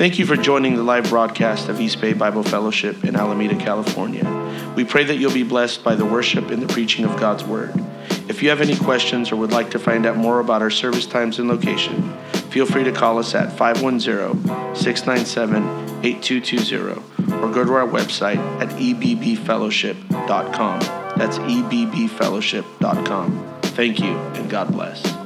Thank you for joining the live broadcast of East Bay Bible Fellowship in Alameda, California. We pray that you'll be blessed by the worship and the preaching of God's Word. If you have any questions or would like to find out more about our service times and location, feel free to call us at 510 697 8220 or go to our website at ebbfellowship.com. That's ebbfellowship.com. Thank you and God bless.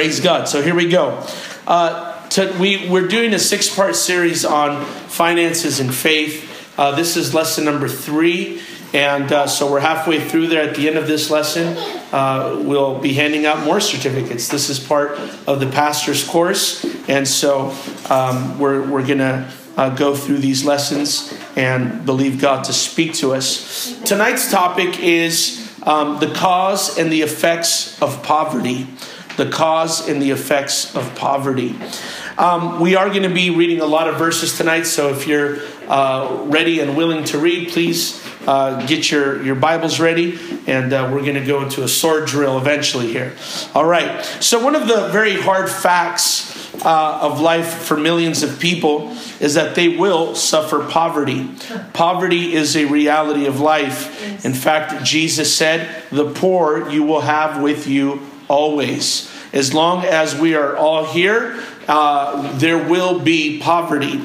Praise God. So here we go. Uh, to, we, we're doing a six part series on finances and faith. Uh, this is lesson number three. And uh, so we're halfway through there. At the end of this lesson, uh, we'll be handing out more certificates. This is part of the pastor's course. And so um, we're, we're going to uh, go through these lessons and believe God to speak to us. Tonight's topic is um, the cause and the effects of poverty. The cause and the effects of poverty. Um, we are going to be reading a lot of verses tonight, so if you're uh, ready and willing to read, please uh, get your, your Bibles ready, and uh, we're going to go into a sword drill eventually here. All right. So, one of the very hard facts uh, of life for millions of people is that they will suffer poverty. Poverty is a reality of life. In fact, Jesus said, The poor you will have with you always. As long as we are all here, uh, there will be poverty.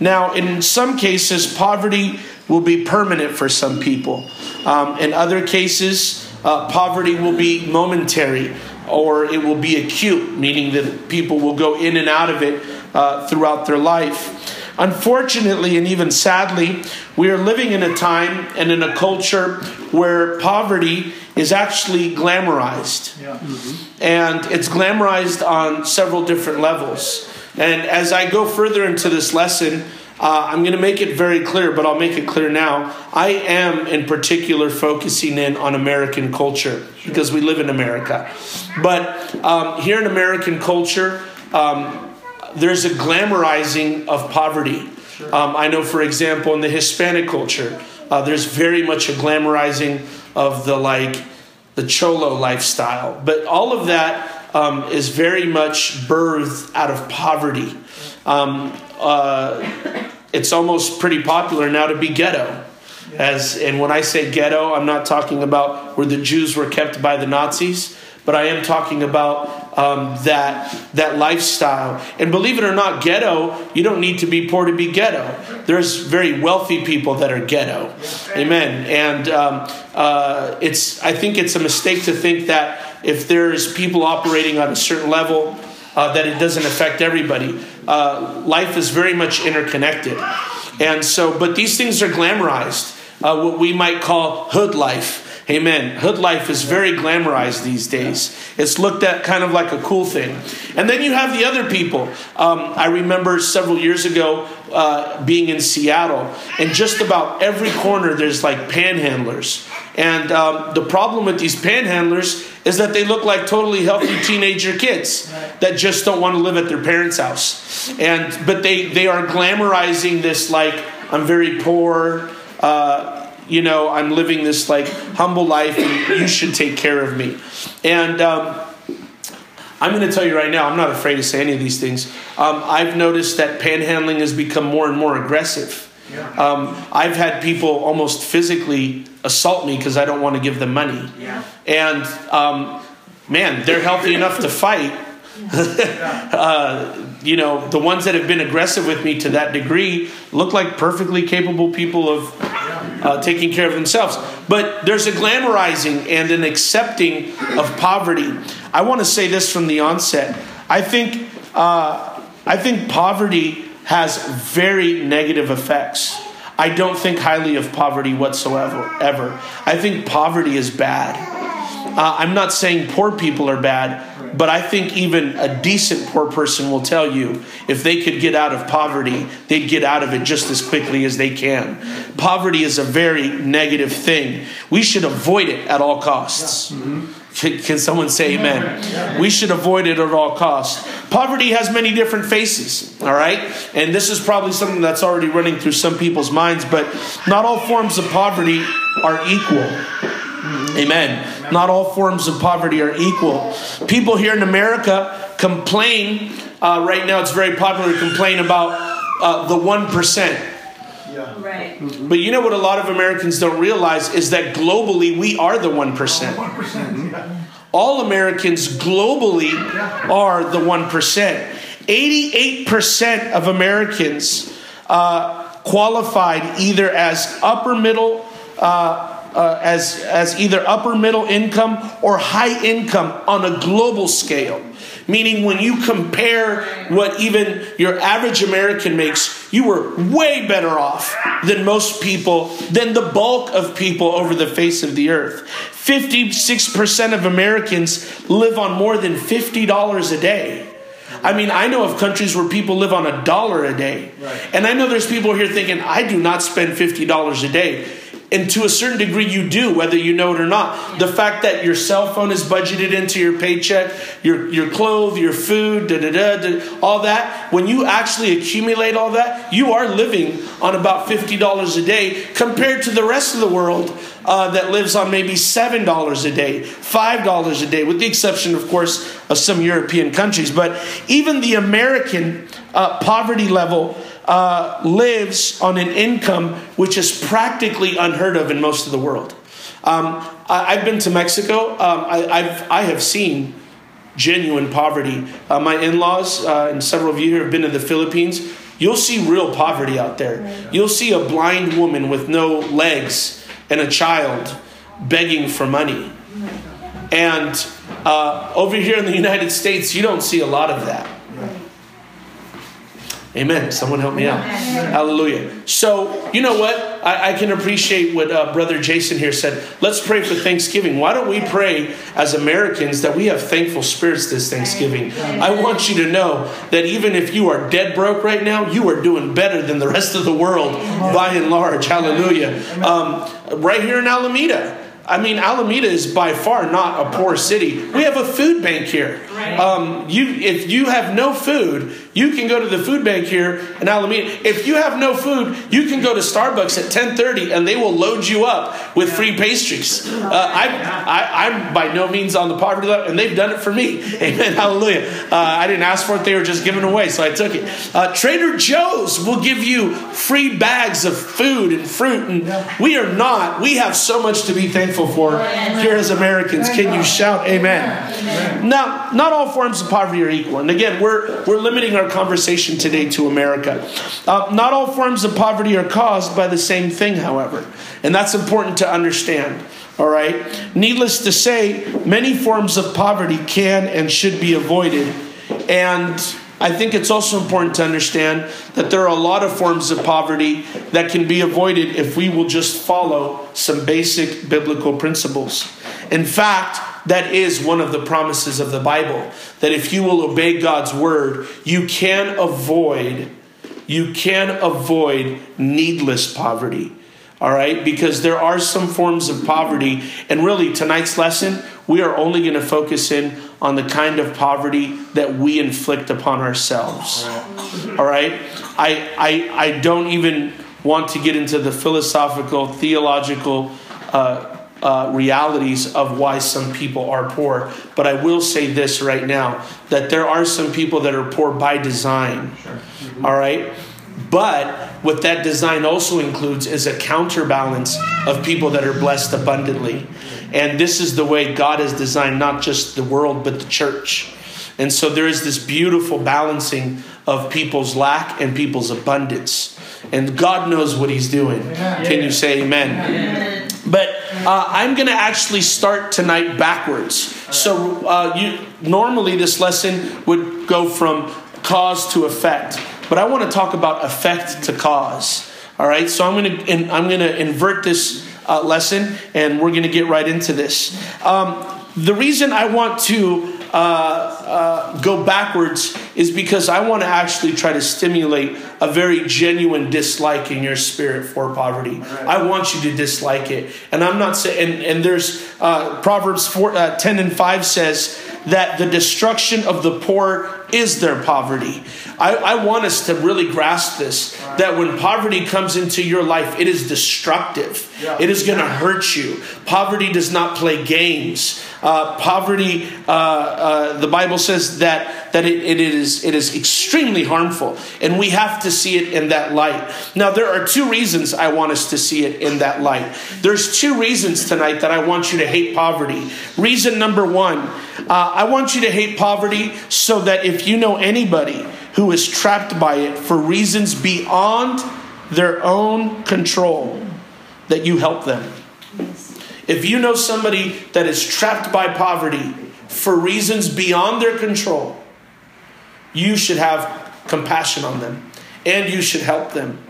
Now, in some cases, poverty will be permanent for some people. Um, in other cases, uh, poverty will be momentary or it will be acute, meaning that people will go in and out of it uh, throughout their life. Unfortunately, and even sadly, we are living in a time and in a culture where poverty is actually glamorized. Yeah. Mm-hmm. And it's glamorized on several different levels. And as I go further into this lesson, uh, I'm going to make it very clear, but I'll make it clear now. I am in particular focusing in on American culture because we live in America. But um, here in American culture, um, there's a glamorizing of poverty. Um, I know, for example, in the Hispanic culture, uh, there's very much a glamorizing of the like the cholo lifestyle. But all of that um, is very much birthed out of poverty. Um, uh, it's almost pretty popular now to be ghetto. As and when I say ghetto, I'm not talking about where the Jews were kept by the Nazis, but I am talking about um, that that lifestyle. And believe it or not, ghetto you don't need to be poor to be ghetto. There's very wealthy people that are ghetto. Amen. And um, uh, it's I think it's a mistake to think that if there's people operating on a certain level uh, that it doesn't affect everybody. Uh, life is very much interconnected. And so, but these things are glamorized, uh, what we might call hood life. Amen. Hood life is very glamorized these days. It's looked at kind of like a cool thing. And then you have the other people. Um, I remember several years ago uh, being in Seattle, and just about every corner there's like panhandlers. And um, the problem with these panhandlers is that they look like totally healthy teenager kids that just don't want to live at their parents' house. And but they they are glamorizing this like I'm very poor. Uh, you know, I'm living this like humble life, and you should take care of me. And um, I'm going to tell you right now, I'm not afraid to say any of these things. Um, I've noticed that panhandling has become more and more aggressive. Yeah. Um, I've had people almost physically assault me because I don't want to give them money. Yeah. And um, man, they're healthy enough to fight. uh, you know, the ones that have been aggressive with me to that degree look like perfectly capable people of uh, taking care of themselves. But there's a glamorizing and an accepting of poverty. I want to say this from the onset. I think, uh, I think poverty has very negative effects. I don't think highly of poverty whatsoever. Ever. I think poverty is bad. Uh, I'm not saying poor people are bad, but I think even a decent poor person will tell you if they could get out of poverty, they'd get out of it just as quickly as they can. Poverty is a very negative thing. We should avoid it at all costs. Mm-hmm. Can, can someone say amen? We should avoid it at all costs. Poverty has many different faces, all right? And this is probably something that's already running through some people's minds, but not all forms of poverty are equal. Mm-hmm. Amen. Not all forms of poverty are equal. People here in America complain, uh, right now it's very popular to complain about uh, the 1%. Yeah. Right. But you know what a lot of Americans don't realize is that globally we are the 1%. 1%. All Americans globally are the 1%. 88% of Americans uh, qualified either as upper middle, uh, uh, as, as either upper middle income or high income on a global scale. Meaning, when you compare what even your average American makes, you were way better off than most people, than the bulk of people over the face of the earth. 56% of Americans live on more than $50 a day. I mean, I know of countries where people live on a dollar a day. Right. And I know there's people here thinking, I do not spend $50 a day. And to a certain degree, you do, whether you know it or not. The fact that your cell phone is budgeted into your paycheck, your, your clothes, your food, da, da, da, da, all that, when you actually accumulate all that, you are living on about $50 a day compared to the rest of the world uh, that lives on maybe $7 a day, $5 a day, with the exception, of course, of some European countries. But even the American uh, poverty level uh, lives on an income which is practically unheard of in most of the world. Um, I, have been to Mexico. Um, I, I've, I have seen genuine poverty. Uh, my in laws uh, and several of you here have been to the Philippines. You'll see real poverty out there. You'll see a blind woman with no legs and a child begging for money. And uh, over here in the United States, you don't see a lot of that. Amen. Someone help me out. Hallelujah. So, you know what? I, I can appreciate what uh, Brother Jason here said. Let's pray for Thanksgiving. Why don't we pray as Americans that we have thankful spirits this Thanksgiving? I want you to know that even if you are dead broke right now, you are doing better than the rest of the world by and large. Hallelujah. Um, right here in Alameda. I mean, Alameda is by far not a poor city. We have a food bank here. Um, you, if you have no food, you can go to the food bank here in Alameda. If you have no food, you can go to Starbucks at 10:30 and they will load you up with free pastries. Uh, I, am by no means on the poverty level, and they've done it for me. Amen. Hallelujah. Uh, I didn't ask for it; they were just given away, so I took it. Uh, Trader Joe's will give you free bags of food and fruit, and we are not. We have so much to be thankful for here as Americans. Can you shout Amen? Now, not all forms of poverty are equal, and again, we're we're limiting our conversation today to America. Uh, not all forms of poverty are caused by the same thing, however, and that's important to understand. All right. Needless to say, many forms of poverty can and should be avoided, and I think it's also important to understand that there are a lot of forms of poverty that can be avoided if we will just follow some basic biblical principles. In fact, that is one of the promises of the Bible that if you will obey God's word, you can avoid you can avoid needless poverty. All right? Because there are some forms of poverty and really tonight's lesson we are only going to focus in on the kind of poverty that we inflict upon ourselves. All right? I, I, I don't even want to get into the philosophical, theological uh, uh, realities of why some people are poor. But I will say this right now that there are some people that are poor by design. All right? But what that design also includes is a counterbalance of people that are blessed abundantly. And this is the way God has designed not just the world, but the church. And so there is this beautiful balancing of people's lack and people's abundance. And God knows what He's doing. Can you say amen? amen. But uh, I'm going to actually start tonight backwards. So uh, you normally this lesson would go from cause to effect, but I want to talk about effect to cause. All right, so I'm going to I'm going to invert this uh, lesson, and we're going to get right into this. Um, the reason I want to uh, uh, go backwards is because I want to actually try to stimulate a very genuine dislike in your spirit for poverty. Right. I want you to dislike it, and I'm not saying. And, and there's uh, Proverbs 4, uh, ten and five says that the destruction of the poor is their poverty. I, I want us to really grasp this that when poverty comes into your life, it is destructive, yeah. it is going to hurt you. Poverty does not play games. Uh, poverty, uh, uh, the Bible says that, that it, it, is, it is extremely harmful, and we have to see it in that light. Now, there are two reasons I want us to see it in that light. There's two reasons tonight that I want you to hate poverty. Reason number one, uh, I want you to hate poverty so that if you know anybody who is trapped by it for reasons beyond their own control, that you help them. If you know somebody that is trapped by poverty for reasons beyond their control, you should have compassion on them and you should help them.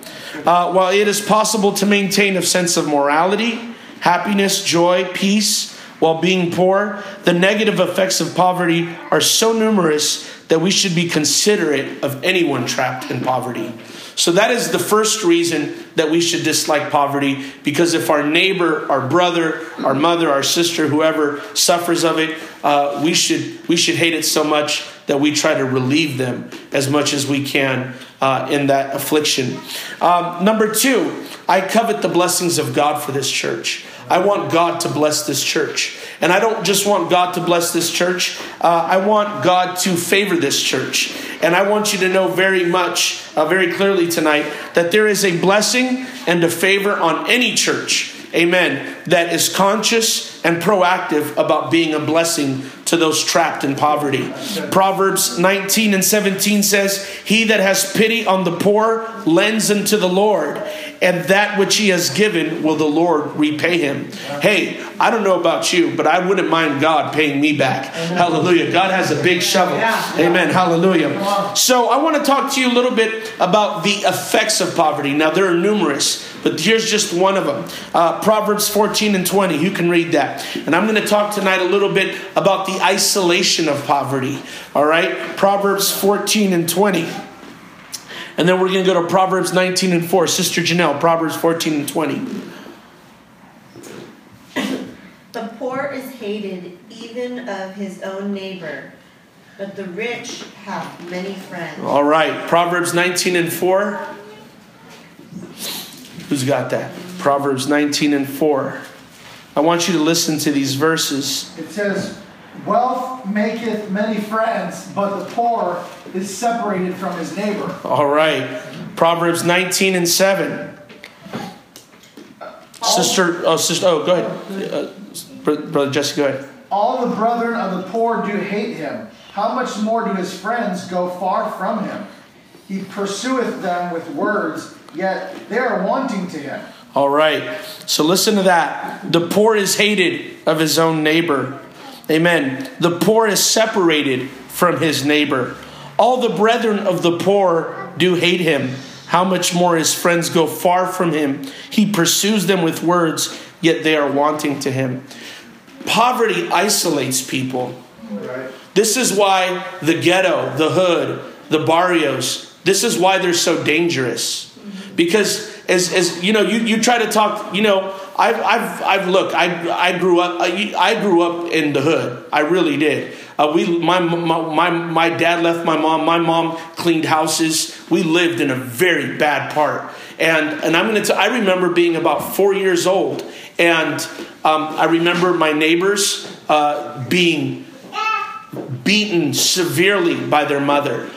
Uh, while it is possible to maintain a sense of morality, happiness, joy, peace, while being poor, the negative effects of poverty are so numerous that we should be considerate of anyone trapped in poverty. So that is the first reason that we should dislike poverty because if our neighbor, our brother, our mother, our sister, whoever suffers of it, uh, we should we should hate it so much that we try to relieve them as much as we can uh, in that affliction. Um, number two, I covet the blessings of God for this church. I want God to bless this church. And I don't just want God to bless this church, uh, I want God to favor this church. And I want you to know very much, uh, very clearly tonight, that there is a blessing and a favor on any church, amen, that is conscious and proactive about being a blessing to those trapped in poverty. Proverbs 19 and 17 says, He that has pity on the poor lends unto the Lord, and that which he has given will the Lord repay him. Hey, I don't know about you, but I wouldn't mind God paying me back. Hallelujah. God has a big shovel. Amen. Hallelujah. So I want to talk to you a little bit about the effects of poverty. Now, there are numerous, but here's just one of them uh, Proverbs 14 and 20. You can read that. And I'm going to talk tonight a little bit about the isolation of poverty. All right? Proverbs 14 and 20. And then we're going to go to Proverbs 19 and 4. Sister Janelle, Proverbs 14 and 20. The poor is hated even of his own neighbor, but the rich have many friends. All right. Proverbs 19 and 4. Who's got that? Proverbs 19 and 4. I want you to listen to these verses. It says, Wealth maketh many friends, but the poor is separated from his neighbor. All right. Proverbs 19 and 7. sister, oh, sister, oh, go ahead. Uh, Brother Jesse, go ahead. All the brethren of the poor do hate him. How much more do his friends go far from him? He pursueth them with words, yet they are wanting to him. All right. So listen to that. The poor is hated of his own neighbor. Amen. The poor is separated from his neighbor. All the brethren of the poor do hate him. How much more his friends go far from him? He pursues them with words, yet they are wanting to him. Poverty isolates people. This is why the ghetto, the hood, the barrios, this is why they're so dangerous. Because as, as you know, you, you try to talk, you know, I've, I've, I've look, I, I grew up, I, I grew up in the hood. I really did. Uh, we, my, my, my, my dad left my mom. My mom cleaned houses. We lived in a very bad part. And, and I'm to, I remember being about four years old. And um, I remember my neighbors uh, being beaten severely by their mother.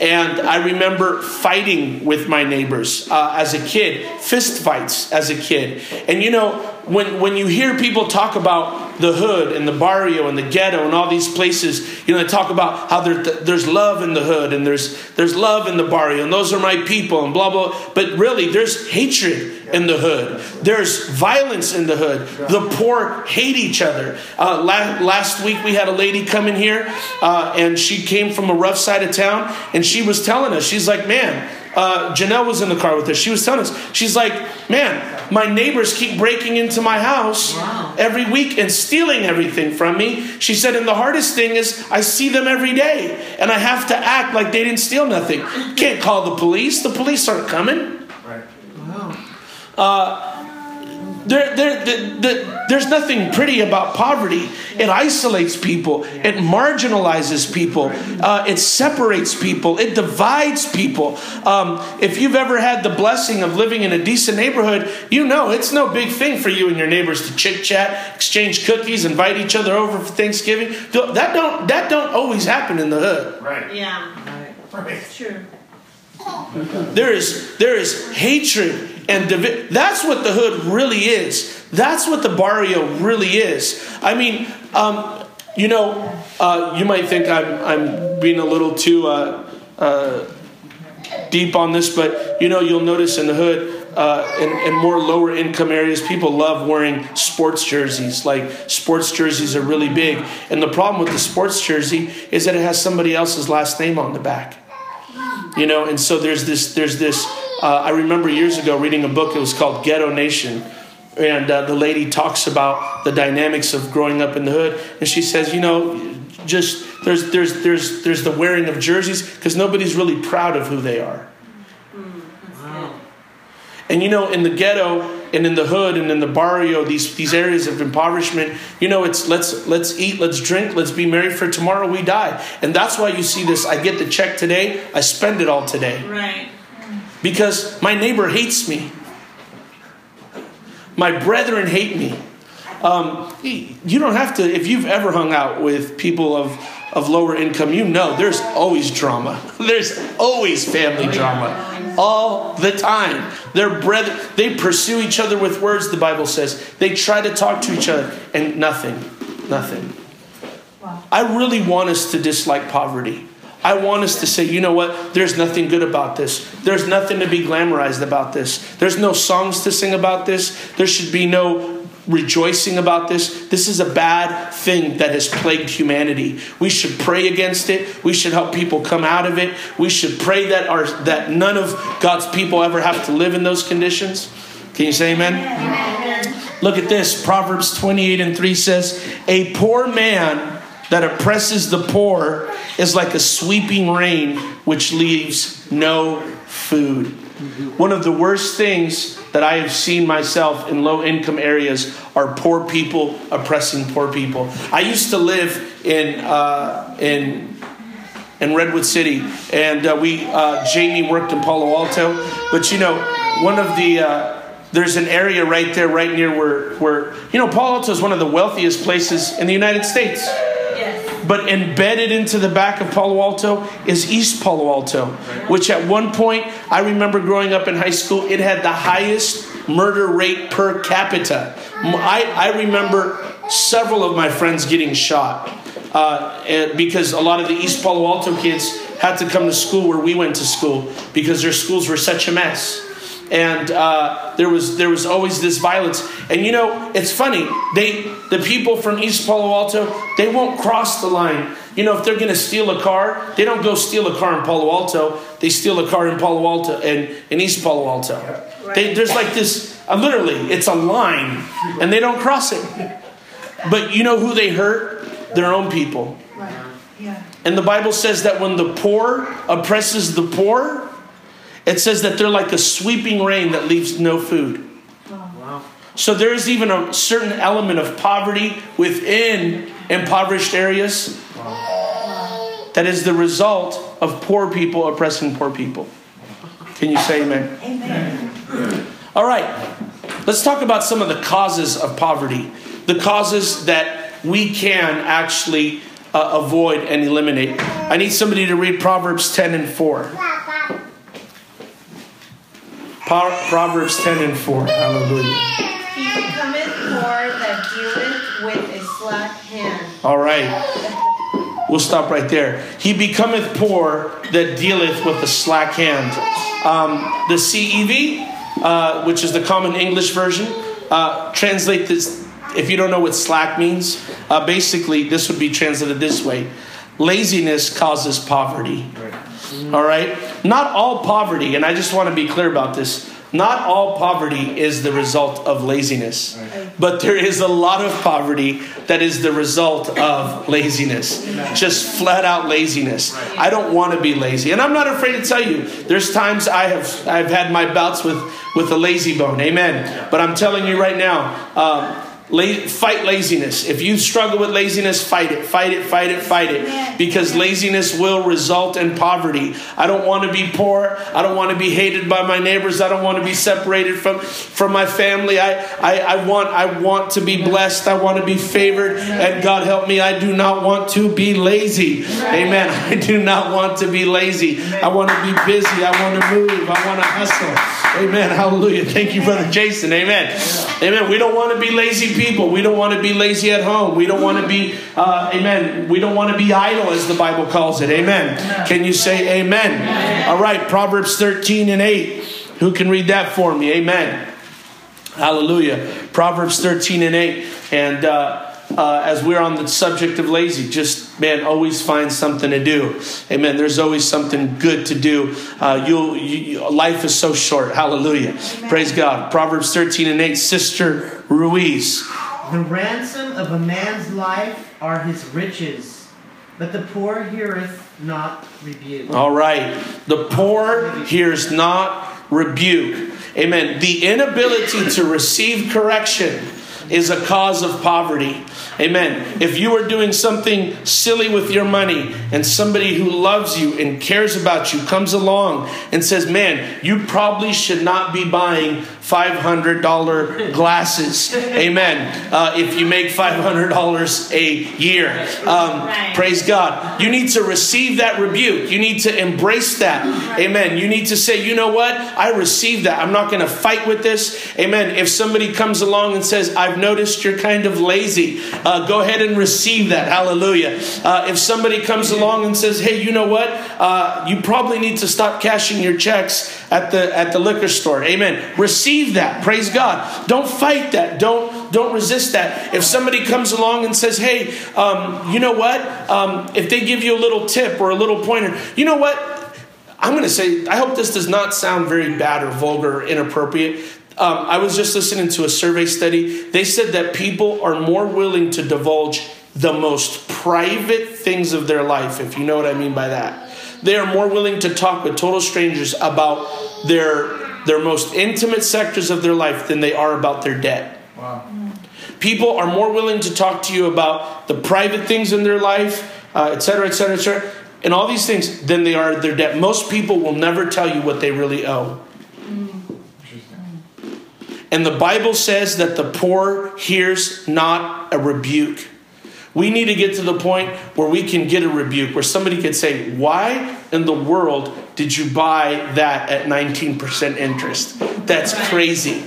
And I remember fighting with my neighbors uh, as a kid, fist fights as a kid. And you know, when, when you hear people talk about the hood and the barrio and the ghetto and all these places, you know, they talk about how there, there's love in the hood and there's, there's love in the barrio and those are my people and blah, blah. But really, there's hatred in the hood. There's violence in the hood. The poor hate each other. Uh, last, last week we had a lady come in here uh, and she came from a rough side of town and she was telling us, she's like, man, uh, Janelle was in the car with us. She was telling us, she's like, man, my neighbors keep breaking into my house wow. every week and stealing everything from me. She said, and the hardest thing is I see them every day and I have to act like they didn't steal nothing. Can't call the police. The police aren't coming. Right. Wow. Uh, There, there, the, the, there's nothing pretty about poverty. It isolates people, it marginalizes people, uh, it separates people, it divides people. Um, if you've ever had the blessing of living in a decent neighborhood, you know it's no big thing for you and your neighbors to chit chat, exchange cookies, invite each other over for Thanksgiving. That don't, that don't always happen in the hood. Right. Yeah, Right. it's true. There is, there is hatred and divi- that's what the hood really is. That's what the barrio really is. I mean, um, you know, uh, you might think I'm, I'm being a little too uh, uh, deep on this, but you know, you'll notice in the hood, uh, in, in, more lower income areas, people love wearing sports jerseys. Like sports jerseys are really big. And the problem with the sports jersey is that it has somebody else's last name on the back. You know, and so there's this, there's this uh, I remember years ago reading a book, it was called Ghetto Nation. And uh, the lady talks about the dynamics of growing up in the hood. And she says, you know, just there's, there's, there's, there's the wearing of jerseys because nobody's really proud of who they are. And you know, in the ghetto and in the hood and in the barrio, these, these areas of impoverishment, you know, it's let's let's eat, let's drink, let's be merry for tomorrow we die. And that's why you see this. I get the check today, I spend it all today. Right because my neighbor hates me. My brethren hate me. Um, you don't have to, if you've ever hung out with people of, of lower income, you know there's always drama. There's always family drama. All the time. Their brethren, they pursue each other with words, the Bible says. They try to talk to each other, and nothing. Nothing. I really want us to dislike poverty. I want us to say, you know what? There's nothing good about this. There's nothing to be glamorized about this. There's no songs to sing about this. There should be no rejoicing about this. This is a bad thing that has plagued humanity. We should pray against it. We should help people come out of it. We should pray that our that none of God's people ever have to live in those conditions. Can you say amen? amen. Look at this. Proverbs 28 and 3 says, "A poor man that oppresses the poor is like a sweeping rain which leaves no food. One of the worst things that I have seen myself in low income areas are poor people oppressing poor people. I used to live in uh, in in Redwood City, and uh, we uh, Jamie worked in Palo Alto. But you know, one of the uh, there's an area right there, right near where where you know Palo Alto is one of the wealthiest places in the United States. But embedded into the back of Palo Alto is East Palo Alto, which at one point, I remember growing up in high school, it had the highest murder rate per capita. I, I remember several of my friends getting shot uh, because a lot of the East Palo Alto kids had to come to school where we went to school because their schools were such a mess and uh, there was there was always this violence. And you know, it's funny. They the people from East Palo Alto they won't cross the line. You know, if they're going to steal a car, they don't go steal a car in Palo Alto. They steal a car in Palo Alto and in East Palo Alto. Right. They, there's like this. Uh, literally, it's a line, and they don't cross it. But you know who they hurt? Their own people. Right. Yeah. And the Bible says that when the poor oppresses the poor, it says that they're like a sweeping rain that leaves no food. Wow. So there is even a certain element of poverty within impoverished areas that is the result of poor people oppressing poor people. Can you say amen? Amen. All right. Let's talk about some of the causes of poverty. The causes that we can actually uh, avoid and eliminate. I need somebody to read Proverbs 10 and 4. Proverbs 10 and 4. Hallelujah. He cometh poor that dealeth with a slack hand. All right. We'll stop right there. He becometh poor that dealeth with a slack hand. Um, the CEV, uh, which is the Common English Version, uh, translate this. If you don't know what slack means, uh, basically this would be translated this way: laziness causes poverty. All right? Not all poverty, and I just want to be clear about this. Not all poverty is the result of laziness. but there is a lot of poverty that is the result of laziness. Just flat out laziness. I don't want to be lazy. And I'm not afraid to tell you, there's times I have I've had my bouts with, with a lazy bone. Amen. But I'm telling you right now, um, La- fight laziness. If you struggle with laziness, fight it, fight it, fight it, fight it. Because laziness will result in poverty. I don't want to be poor. I don't want to be hated by my neighbors. I don't want to be separated from, from my family. I, I, I, want, I want to be blessed. I want to be favored. And God help me, I do not want to be lazy. Amen. I do not want to be lazy. I want to be busy. I want to move. I want to hustle. Amen. Hallelujah. Thank you, Brother Jason. Amen. Amen. We don't want to be lazy people. We don't want to be lazy at home. We don't want to be, uh, amen. We don't want to be idle, as the Bible calls it. Amen. Can you say amen? amen? All right, Proverbs 13 and 8. Who can read that for me? Amen. Hallelujah. Proverbs 13 and 8. And, uh, uh, as we're on the subject of lazy, just man, always find something to do. Amen. There's always something good to do. Uh, you'll, you, life is so short. Hallelujah. Amen. Praise God. Proverbs 13 and 8, Sister Ruiz. The ransom of a man's life are his riches, but the poor heareth not rebuke. All right. The poor hears not rebuke. Amen. The inability to receive correction is a cause of poverty. Amen. If you are doing something silly with your money and somebody who loves you and cares about you comes along and says, Man, you probably should not be buying $500 glasses. Amen. Uh, if you make $500 a year. Um, right. Praise God. You need to receive that rebuke. You need to embrace that. Amen. You need to say, you know what? I received that. I'm not going to fight with this. Amen. If somebody comes along and says, I've noticed you're kind of lazy, uh, go ahead and receive that. Hallelujah. Uh, if somebody comes along and says, hey, you know what? Uh, you probably need to stop cashing your checks at the, at the liquor store. Amen. Receive receive that. Praise God. Don't fight that. Don't don't resist that. If somebody comes along and says, "Hey, um, you know what? Um, if they give you a little tip or a little pointer, you know what? I'm going to say. I hope this does not sound very bad or vulgar or inappropriate. Um, I was just listening to a survey study. They said that people are more willing to divulge the most private things of their life, if you know what I mean by that. They are more willing to talk with total strangers about their their most intimate sectors of their life than they are about their debt. Wow. People are more willing to talk to you about the private things in their life, uh, et cetera, et cetera, et cetera, and all these things than they are their debt. Most people will never tell you what they really owe. And the Bible says that the poor hears not a rebuke. We need to get to the point where we can get a rebuke, where somebody can say, Why in the world did you buy that at 19% interest? That's crazy.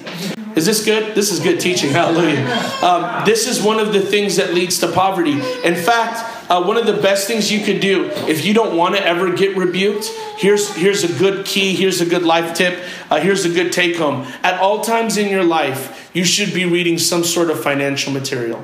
Is this good? This is good teaching. Hallelujah. Um, this is one of the things that leads to poverty. In fact, uh, one of the best things you could do if you don't want to ever get rebuked, here's, here's a good key, here's a good life tip, uh, here's a good take home. At all times in your life, you should be reading some sort of financial material.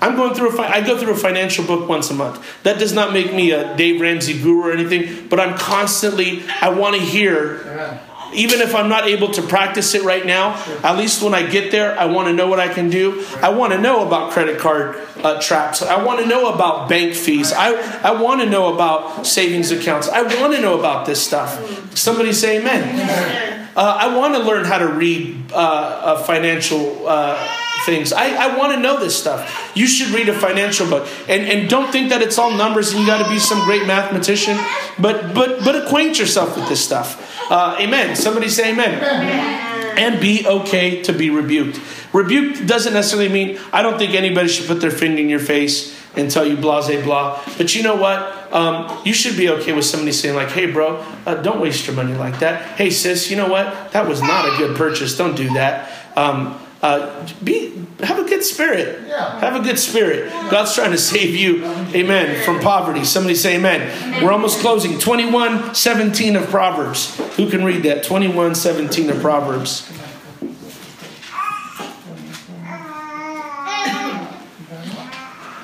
I'm going through a fi- I go through a financial book once a month. That does not make me a Dave Ramsey guru or anything, but I'm constantly I want to hear even if I'm not able to practice it right now, at least when I get there, I want to know what I can do. I want to know about credit card uh, traps. I want to know about bank fees. I, I want to know about savings accounts. I want to know about this stuff. Somebody say amen. Uh, I want to learn how to read uh, a financial uh, things. I, I want to know this stuff. You should read a financial book. And, and don't think that it's all numbers and you got to be some great mathematician, but, but, but acquaint yourself with this stuff. Uh, amen. Somebody say amen. amen. And be okay to be rebuked. Rebuke doesn't necessarily mean, I don't think anybody should put their finger in your face and tell you blase blah. But you know what? Um, you should be okay with somebody saying like, "Hey, bro, uh, don't waste your money like that." Hey, sis, you know what? That was not a good purchase. Don't do that. Um, uh, be have a good spirit. Yeah. Have a good spirit. God's trying to save you, amen, from poverty. Somebody say amen. amen. We're almost closing. 21 17 of Proverbs. Who can read that? 21 17 of Proverbs.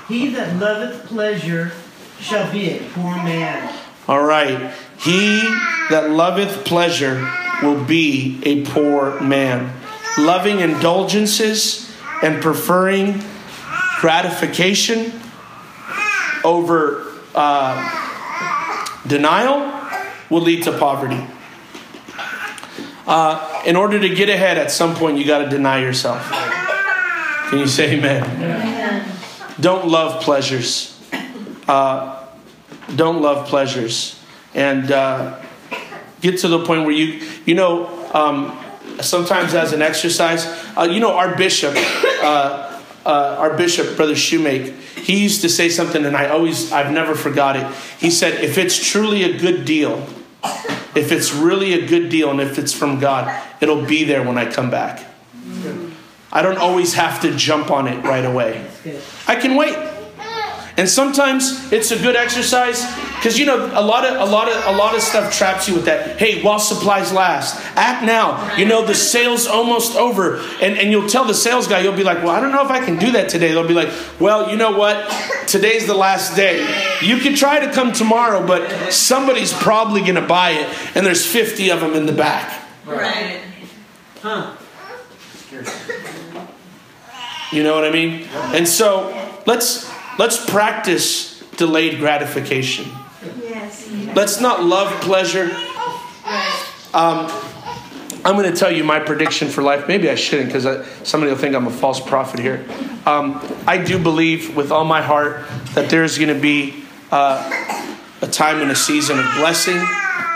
He that loveth pleasure shall be a poor man. All right. He that loveth pleasure will be a poor man loving indulgences and preferring gratification over uh, denial will lead to poverty. Uh, in order to get ahead, at some point, you got to deny yourself. Can you say amen? Amen. Don't love pleasures. Uh, don't love pleasures. And uh, get to the point where you, you know, um, sometimes as an exercise, uh, you know, our bishop, uh, uh, our bishop, Brother Shoemake, he used to say something, and I always, I've never forgot it. He said, if it's truly a good deal, if it's really a good deal, and if it's from God, it'll be there when I come back. I don't always have to jump on it right away. I can wait. And sometimes it's a good exercise because you know a lot of a lot of a lot of stuff traps you with that. Hey, while supplies last, act now. You know the sale's almost over, and and you'll tell the sales guy, you'll be like, well, I don't know if I can do that today. They'll be like, well, you know what? Today's the last day. You can try to come tomorrow, but somebody's probably going to buy it, and there's 50 of them in the back. Right. Huh. You know what I mean? And so let's let's practice delayed gratification. Let's not love pleasure. Um, I'm going to tell you my prediction for life. Maybe I shouldn't because somebody will think I'm a false prophet here. Um, I do believe with all my heart that there's going to be uh, a time and a season of blessing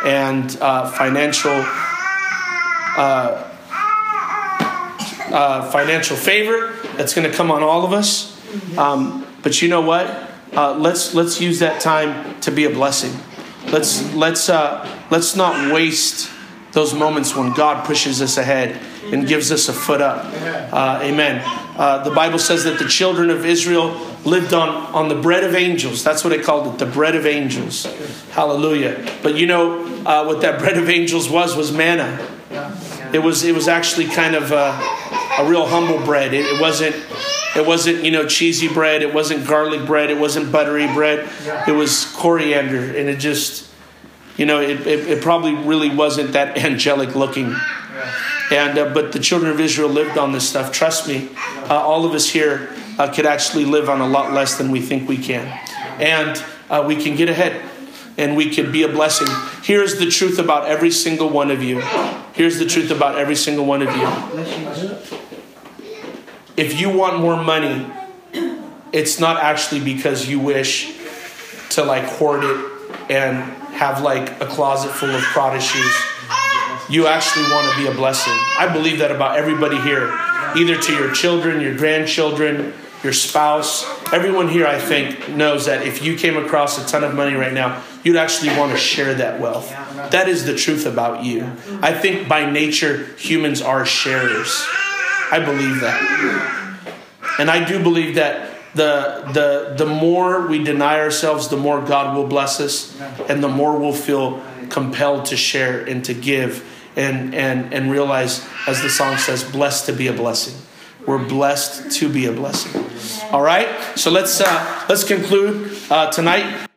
and uh, financial uh, uh, financial favor that's going to come on all of us. Um, but you know what? Uh, let's let's use that time to be a blessing. Let's let's uh, let's not waste those moments when God pushes us ahead and gives us a foot up. Uh, amen. Uh, the Bible says that the children of Israel lived on on the bread of angels. That's what it called it, the bread of angels. Hallelujah. But you know uh, what that bread of angels was was manna. It was it was actually kind of a, real humble bread. It, it wasn't it wasn't you know cheesy bread. It wasn't garlic bread. It wasn't buttery bread. It was coriander, and it just you know it, it, it probably really wasn't that angelic looking. And uh, but the children of Israel lived on this stuff. Trust me, uh, all of us here uh, could actually live on a lot less than we think we can, and uh, we can get ahead, and we could be a blessing. Here's the truth about every single one of you. Here's the truth about every single one of you. If you want more money, it's not actually because you wish to like hoard it and have like a closet full of Prada shoes. You actually want to be a blessing. I believe that about everybody here, either to your children, your grandchildren, your spouse. Everyone here, I think, knows that if you came across a ton of money right now, you'd actually want to share that wealth. That is the truth about you. I think by nature, humans are sharers. I believe that. And I do believe that the, the, the more we deny ourselves, the more God will bless us, and the more we'll feel compelled to share and to give and, and, and realize, as the song says, blessed to be a blessing. We're blessed to be a blessing. All right? So let's, uh, let's conclude uh, tonight.